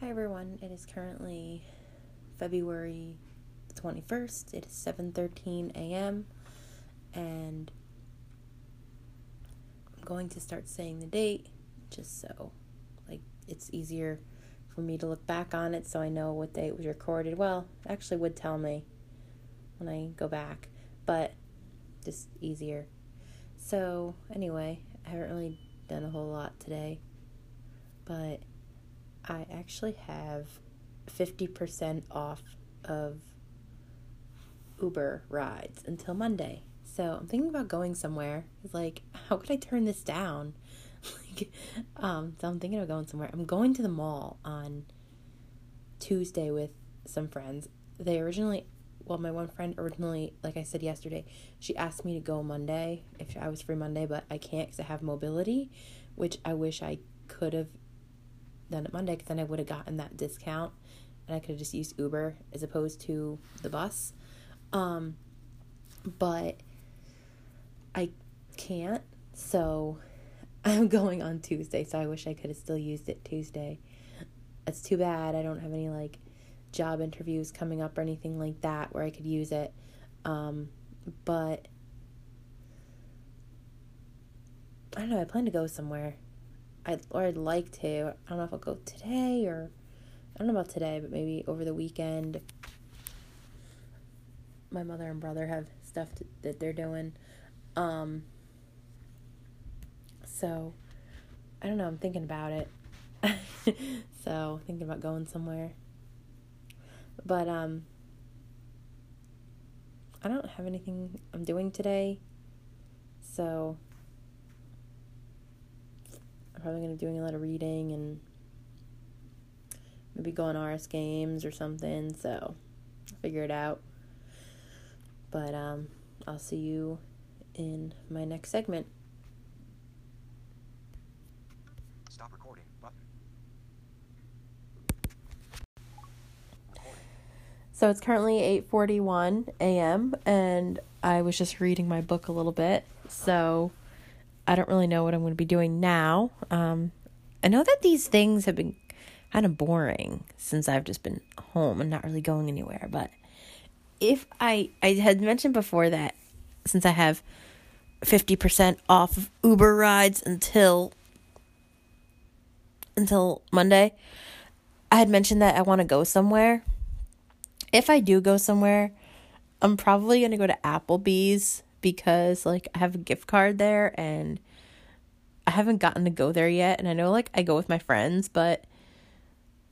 Hi everyone. It is currently February 21st. It is 7:13 a.m. and I'm going to start saying the date just so like it's easier for me to look back on it so I know what date was recorded. Well, actually would tell me when I go back, but just easier. So, anyway, I haven't really done a whole lot today. But I actually have 50% off of Uber rides until Monday. So I'm thinking about going somewhere. It's like, how could I turn this down? like, um, so I'm thinking of going somewhere. I'm going to the mall on Tuesday with some friends. They originally, well, my one friend originally, like I said yesterday, she asked me to go Monday if I was free Monday, but I can't because I have mobility, which I wish I could have done it Monday because then I would have gotten that discount and I could have just used Uber as opposed to the bus. Um, but I can't, so I'm going on Tuesday. So I wish I could have still used it Tuesday. It's too bad I don't have any like job interviews coming up or anything like that where I could use it. Um, but I don't know. I plan to go somewhere. I or I'd like to. I don't know if I'll go today or I don't know about today, but maybe over the weekend. My mother and brother have stuff to, that they're doing. Um so I don't know, I'm thinking about it. so, thinking about going somewhere. But um I don't have anything I'm doing today. So I'm probably going to be doing a lot of reading and maybe go on RS games or something. So I'll figure it out. But um, I'll see you in my next segment. Stop recording button. So it's currently 8:41 a.m. and I was just reading my book a little bit. So I don't really know what I'm going to be doing now. Um, I know that these things have been kind of boring since I've just been home and not really going anywhere. But if I I had mentioned before that since I have 50% off of Uber rides until until Monday, I had mentioned that I want to go somewhere. If I do go somewhere, I'm probably going to go to Applebee's because like I have a gift card there and I haven't gotten to go there yet. And I know like I go with my friends but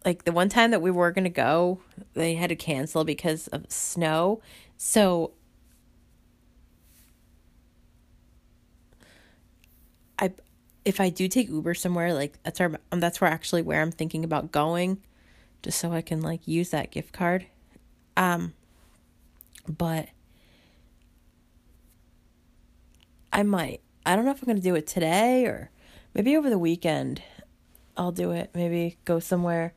like the one time that we were going to go they had to cancel because of snow. So I if I do take Uber somewhere like that's our um, that's where actually where I'm thinking about going just so I can like use that gift card. Um but I might. I don't know if I'm going to do it today or maybe over the weekend. I'll do it. Maybe go somewhere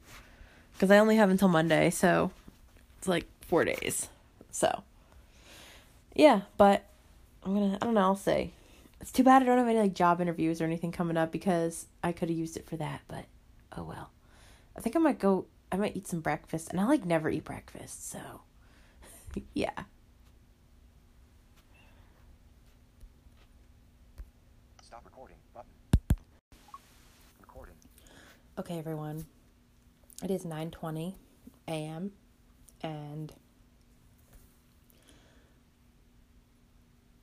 because I only have until Monday, so it's like four days. So, yeah, but I'm gonna. I don't know. I'll say. It's too bad I don't have any like job interviews or anything coming up because I could have used it for that. But oh well. I think I might go. I might eat some breakfast, and I like never eat breakfast, so yeah. Stop recording button. Recording. Okay, everyone. It is 9:20 a.m. and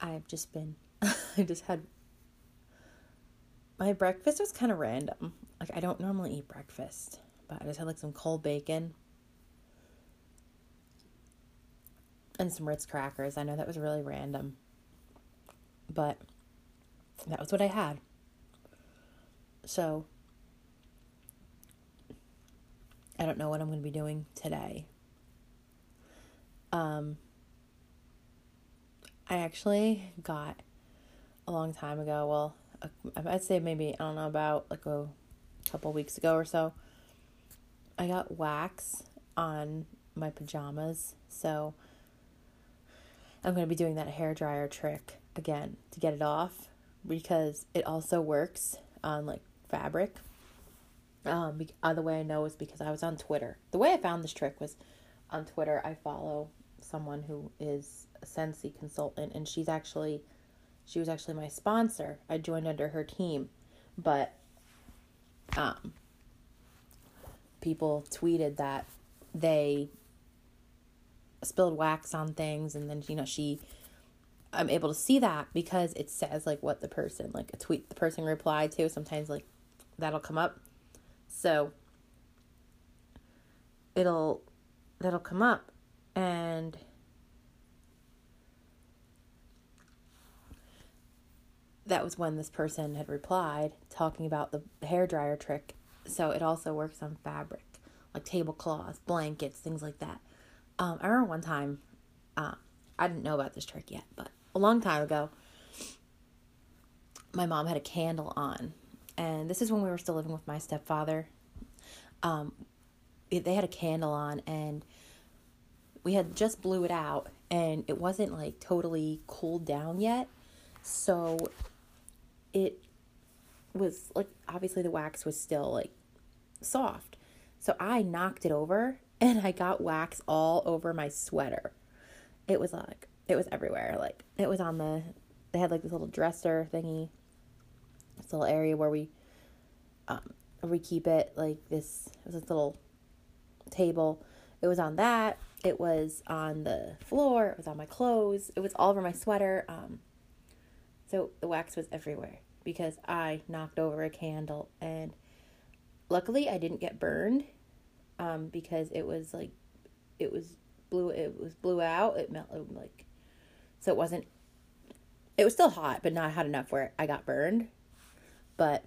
I've just been I just had my breakfast was kind of random. Like I don't normally eat breakfast, but I just had like some cold bacon and some Ritz crackers. I know that was really random. But that was what I had. So I don't know what I'm going to be doing today. Um, I actually got a long time ago. Well, I'd say maybe I don't know about like a couple weeks ago or so. I got wax on my pajamas, so I'm going to be doing that hair dryer trick again to get it off because it also works on like fabric. Um, uh, the way I know is because I was on Twitter. The way I found this trick was on Twitter. I follow someone who is a Scentsy consultant, and she's actually she was actually my sponsor. I joined under her team, but um, people tweeted that they spilled wax on things, and then you know she. I'm able to see that because it says like what the person like a tweet the person replied to. Sometimes like that'll come up, so it'll that'll come up and that was when this person had replied talking about the hair dryer trick. So it also works on fabric, like tablecloths, blankets, things like that. Um, I remember one time, uh, I didn't know about this trick yet, but a long time ago, my mom had a candle on, and this is when we were still living with my stepfather. Um, they had a candle on, and we had just blew it out, and it wasn't like totally cooled down yet. So it was like obviously the wax was still like soft. So I knocked it over and I got wax all over my sweater. It was like it was everywhere. Like it was on the they had like this little dresser thingy. This little area where we um we keep it like this it was this little table. It was on that. It was on the floor. It was on my clothes. It was all over my sweater. Um, so the wax was everywhere because I knocked over a candle and luckily I didn't get burned um, because it was like it was blew it was blew out it melted like so it wasn't it was still hot but not hot enough where I got burned but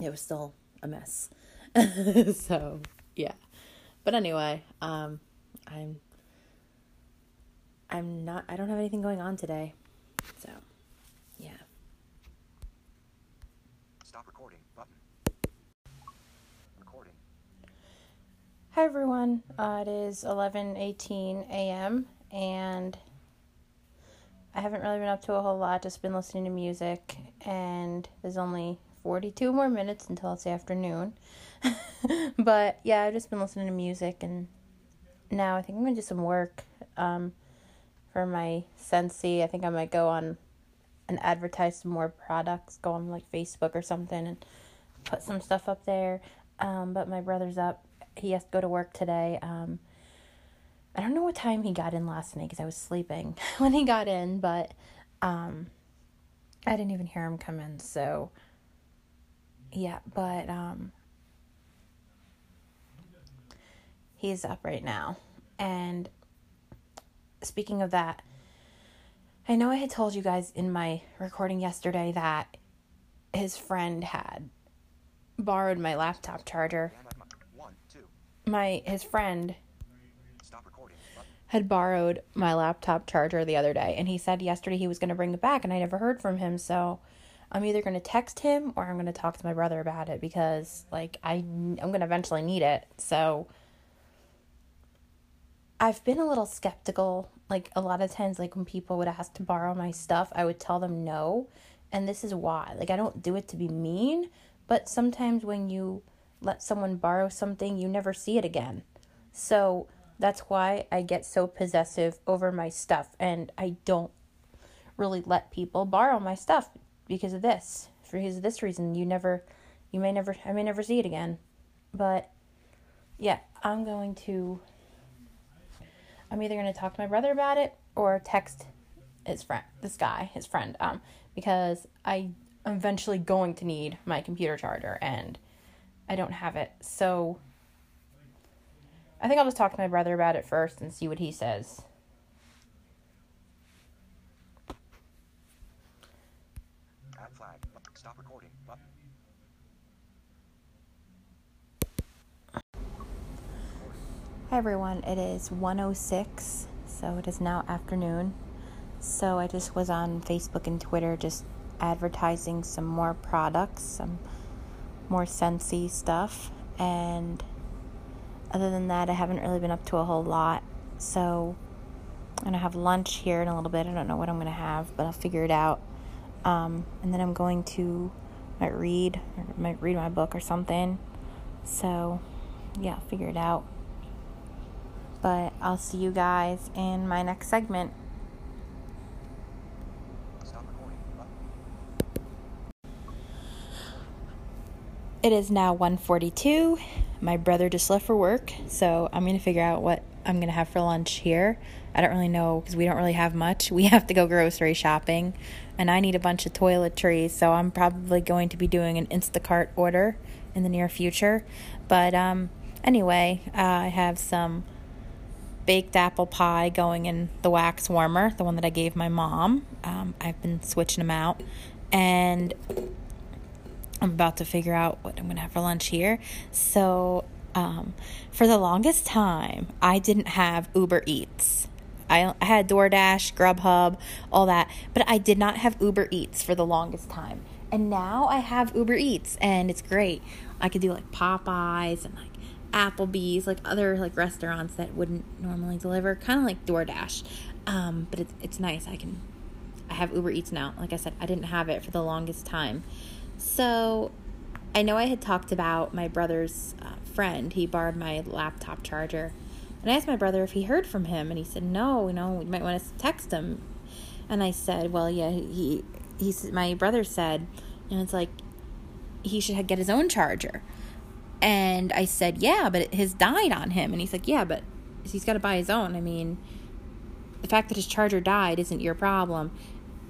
it was still a mess so yeah but anyway um I'm I'm not I don't have anything going on today so yeah Stop recording button. Recording. Hi everyone. Uh, it is 11:18 a.m. and I haven't really been up to a whole lot. Just been listening to music, and there's only 42 more minutes until it's afternoon. but yeah, I've just been listening to music, and now I think I'm gonna do some work um, for my Scentsy. I think I might go on and advertise some more products. Go on like Facebook or something and put some stuff up there. Um, but my brother's up. He has to go to work today. Um, I don't know what time he got in last night because I was sleeping when he got in, but um, I didn't even hear him come in. So, yeah, but um, he's up right now. And speaking of that, I know I had told you guys in my recording yesterday that his friend had borrowed my laptop charger. Bandwidth mu- One, two. My his friend Stop recording button. Had borrowed my laptop charger the other day and he said yesterday he was going to bring it back and I never heard from him so I'm either going to text him or I'm going to talk to my brother about it because like I I'm going to eventually need it. So I've been a little skeptical like a lot of times like when people would ask to borrow my stuff, I would tell them no. And this is why. Like I don't do it to be mean, but sometimes when you let someone borrow something, you never see it again. So that's why I get so possessive over my stuff and I don't really let people borrow my stuff because of this. For of this reason, you never you may never I may never see it again. But yeah, I'm going to I'm either going to talk to my brother about it or text his friend, this guy, his friend, um, because I am eventually going to need my computer charger and I don't have it. So I think I'll just talk to my brother about it first and see what he says. Add flag. Stop recording button. Hi everyone, it is 106, so it is now afternoon. So I just was on Facebook and Twitter just advertising some more products, some more Scentsy stuff, and other than that, I haven't really been up to a whole lot. So I'm gonna have lunch here in a little bit. I don't know what I'm gonna have, but I'll figure it out. Um, and then I'm going to might read, might read my book or something. So, yeah, I'll figure it out. But I'll see you guys in my next segment. It is now 1:42. My brother just left for work, so I'm going to figure out what I'm going to have for lunch here. I don't really know because we don't really have much. We have to go grocery shopping, and I need a bunch of toiletries, so I'm probably going to be doing an Instacart order in the near future. But um anyway, uh, I have some baked apple pie going in the wax warmer, the one that I gave my mom. Um, I've been switching them out, and I'm about to figure out what I'm going to have for lunch here. So, um, for the longest time, I didn't have Uber Eats. I, I had DoorDash, Grubhub, all that, but I did not have Uber Eats for the longest time. And now I have Uber Eats, and it's great. I could do like Popeyes and like Applebee's, like other like restaurants that wouldn't normally deliver, kind of like DoorDash. Um, but it's it's nice. I can I have Uber Eats now. Like I said, I didn't have it for the longest time. So I know I had talked about my brother's uh, friend. He borrowed my laptop charger. And I asked my brother if he heard from him, and he said, no, you know, we might want to text him. And I said, well, yeah, he, he, my brother said, and it's like, he should get his own charger. And I said, yeah, but his died on him. And he's like, yeah, but he's got to buy his own. I mean, the fact that his charger died isn't your problem.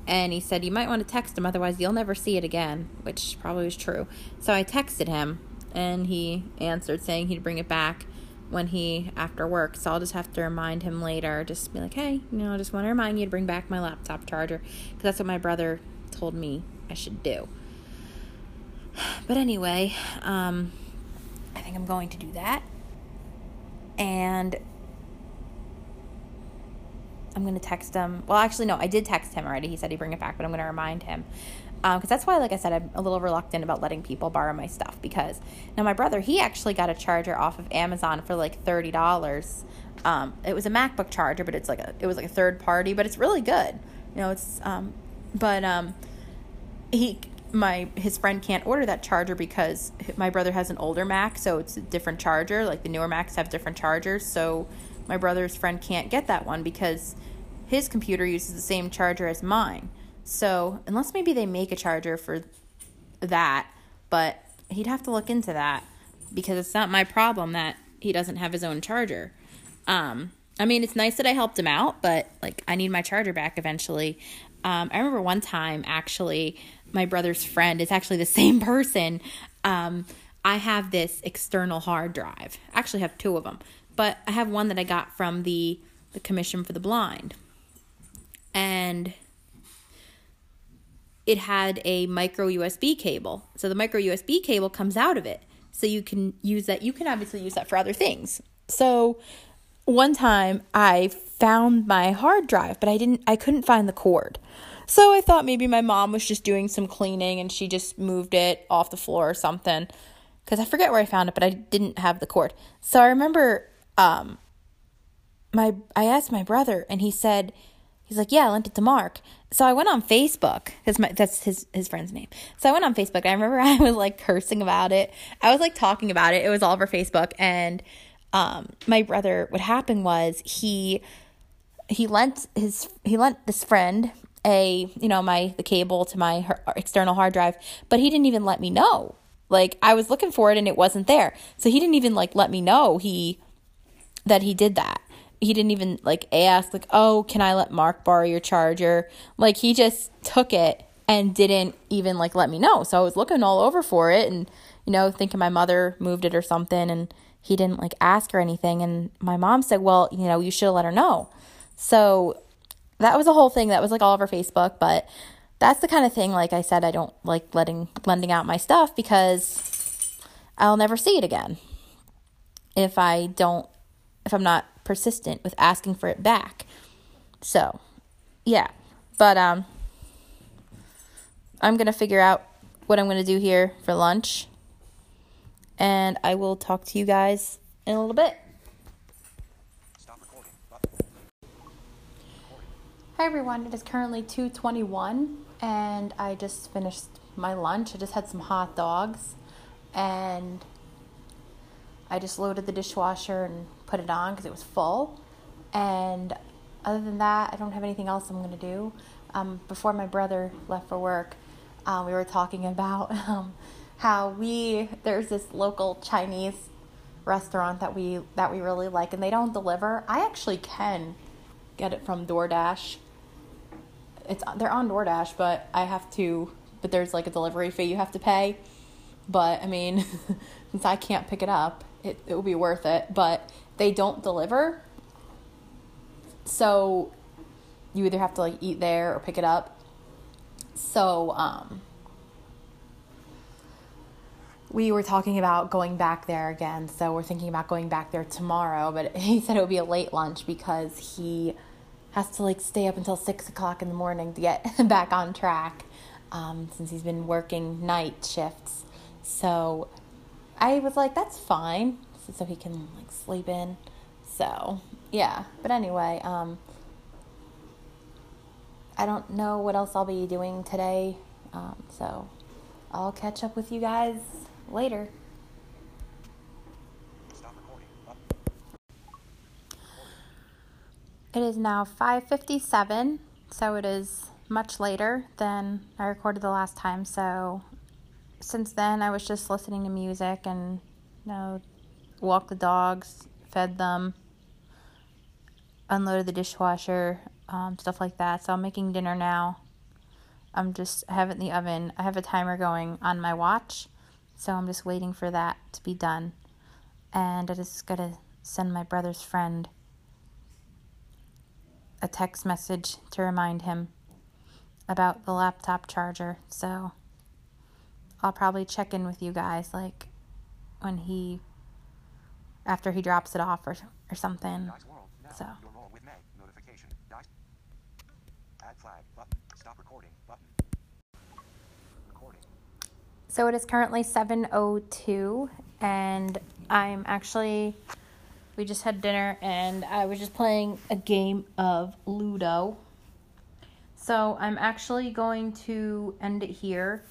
And he said, You might want to text him, otherwise, you'll never see it again, which probably was true. So I texted him, and he answered saying he'd bring it back when he after work. So I'll just have to remind him later, just be like, Hey, you know, I just want to remind you to bring back my laptop charger, because that's what my brother told me I should do. But anyway, um, I think I'm going to do that. And I'm to text him. Well, actually, no, I did text him already. He said he'd bring it back, but I'm to remind him. Because um, that's why, like I said, I'm a little reluctant about letting people borrow my stuff. Because now my brother, he actually got a charger off of Amazon for like $30. Um, it was a MacBook charger, but it's like a, it was like a third party, but it's really good. You know, it's, um, but, um, he, my, his friend can't order that charger because my brother has an older Mac, so it's a different charger. Like the newer Macs have different chargers. So my brother's friend can't get that one because his computer uses the same charger as mine. So, unless maybe they make a charger for that, but he'd have to look into that because it's not my problem that he doesn't have his own charger. Um, I mean, it's nice that I helped him out, but like I need my charger back eventually. Um, I remember one time actually, my brother's friend, it's actually the same person. Um, I have this external hard drive. I actually have two of them, but I have one that I got from the the Commission for the Blind and it had a micro USB cable. So the micro USB cable comes out of it. So you can use that. You can obviously use that for other things. So one time I found my hard drive, but I didn't I couldn't find the cord. So I thought maybe my mom was just doing some cleaning and she just moved it off the floor or something. Cuz I forget where I found it, but I didn't have the cord. So I remember um my I asked my brother and he said He's like, yeah, I lent it to Mark. So I went on Facebook because that's his his friend's name. So I went on Facebook. I remember I was like cursing about it. I was like talking about it. It was all over Facebook. And um, my brother, what happened was he he lent his he lent this friend a you know my the cable to my external hard drive, but he didn't even let me know. Like I was looking for it and it wasn't there. So he didn't even like let me know he that he did that. He didn't even like ask like oh can i let mark borrow your charger? Like he just took it and didn't even like let me know. So i was looking all over for it and you know thinking my mother moved it or something and he didn't like ask or anything. And my mom said well you know you should have let her know. So that was a whole thing that was like all over facebook. But that's the kind of thing like i said i don't like letting lending out my stuff because i'll never see it again if i don't if i'm not persistent with asking for it back. So, yeah. But um I'm going to figure out what I'm going to do here for lunch. And I will talk to you guys in a little bit. Stop recording. Hi everyone. It is currently 2:21 and I just finished my lunch. I just had some hot dogs and I just loaded the dishwasher and put it on because it was full. And other than that, I don't have anything else I'm going to do. Um, before my brother left for work, uh, we were talking about um, how we there's this local Chinese restaurant that we that we really like, and they don't deliver. I actually can get it from DoorDash. It's they're on DoorDash, but I have to. But there's like a delivery fee you have to pay. But I mean, since I can't pick it up, it it will be worth it. But they don't deliver, so you either have to like eat there or pick it up. So um, we were talking about going back there again. So we're thinking about going back there tomorrow. But he said it would be a late lunch because he has to like stay up until six o'clock in the morning to get back on track um, since he's been working night shifts. So I was like, that's fine, so he can like sleep in. So yeah, but anyway, um, I don't know what else I'll be doing today. Um, so I'll catch up with you guys later. It is now 5:57, so it is much later than I recorded the last time. So since then, I was just listening to music and you know, walked the dogs, fed them, unloaded the dishwasher, um, stuff like that. So I'm making dinner now. I'm just I have it in the oven. I have a timer going on my watch, so I'm just waiting for that to be done. And I just gotta send my brother's friend a text message to remind him about the laptop charger. So I'll probably check in with you guys like when he after he drops it off or or something. So. So it is currently 7:02 and I'm actually we just had dinner and I was just playing a game of Ludo. So I'm actually going to end it here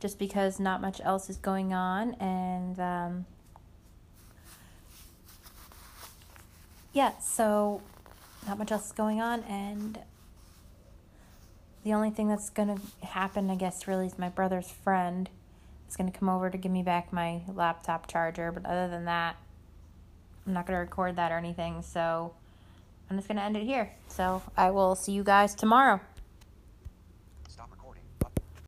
just because not much else is going on and um yeah, so not much else is going on and the only thing that's to happen, I guess, really is my brother's friend is to come over to give me back my laptop charger. But other than that, I'm not to record that or anything. So I'm just to end it here. So I will see you guys tomorrow.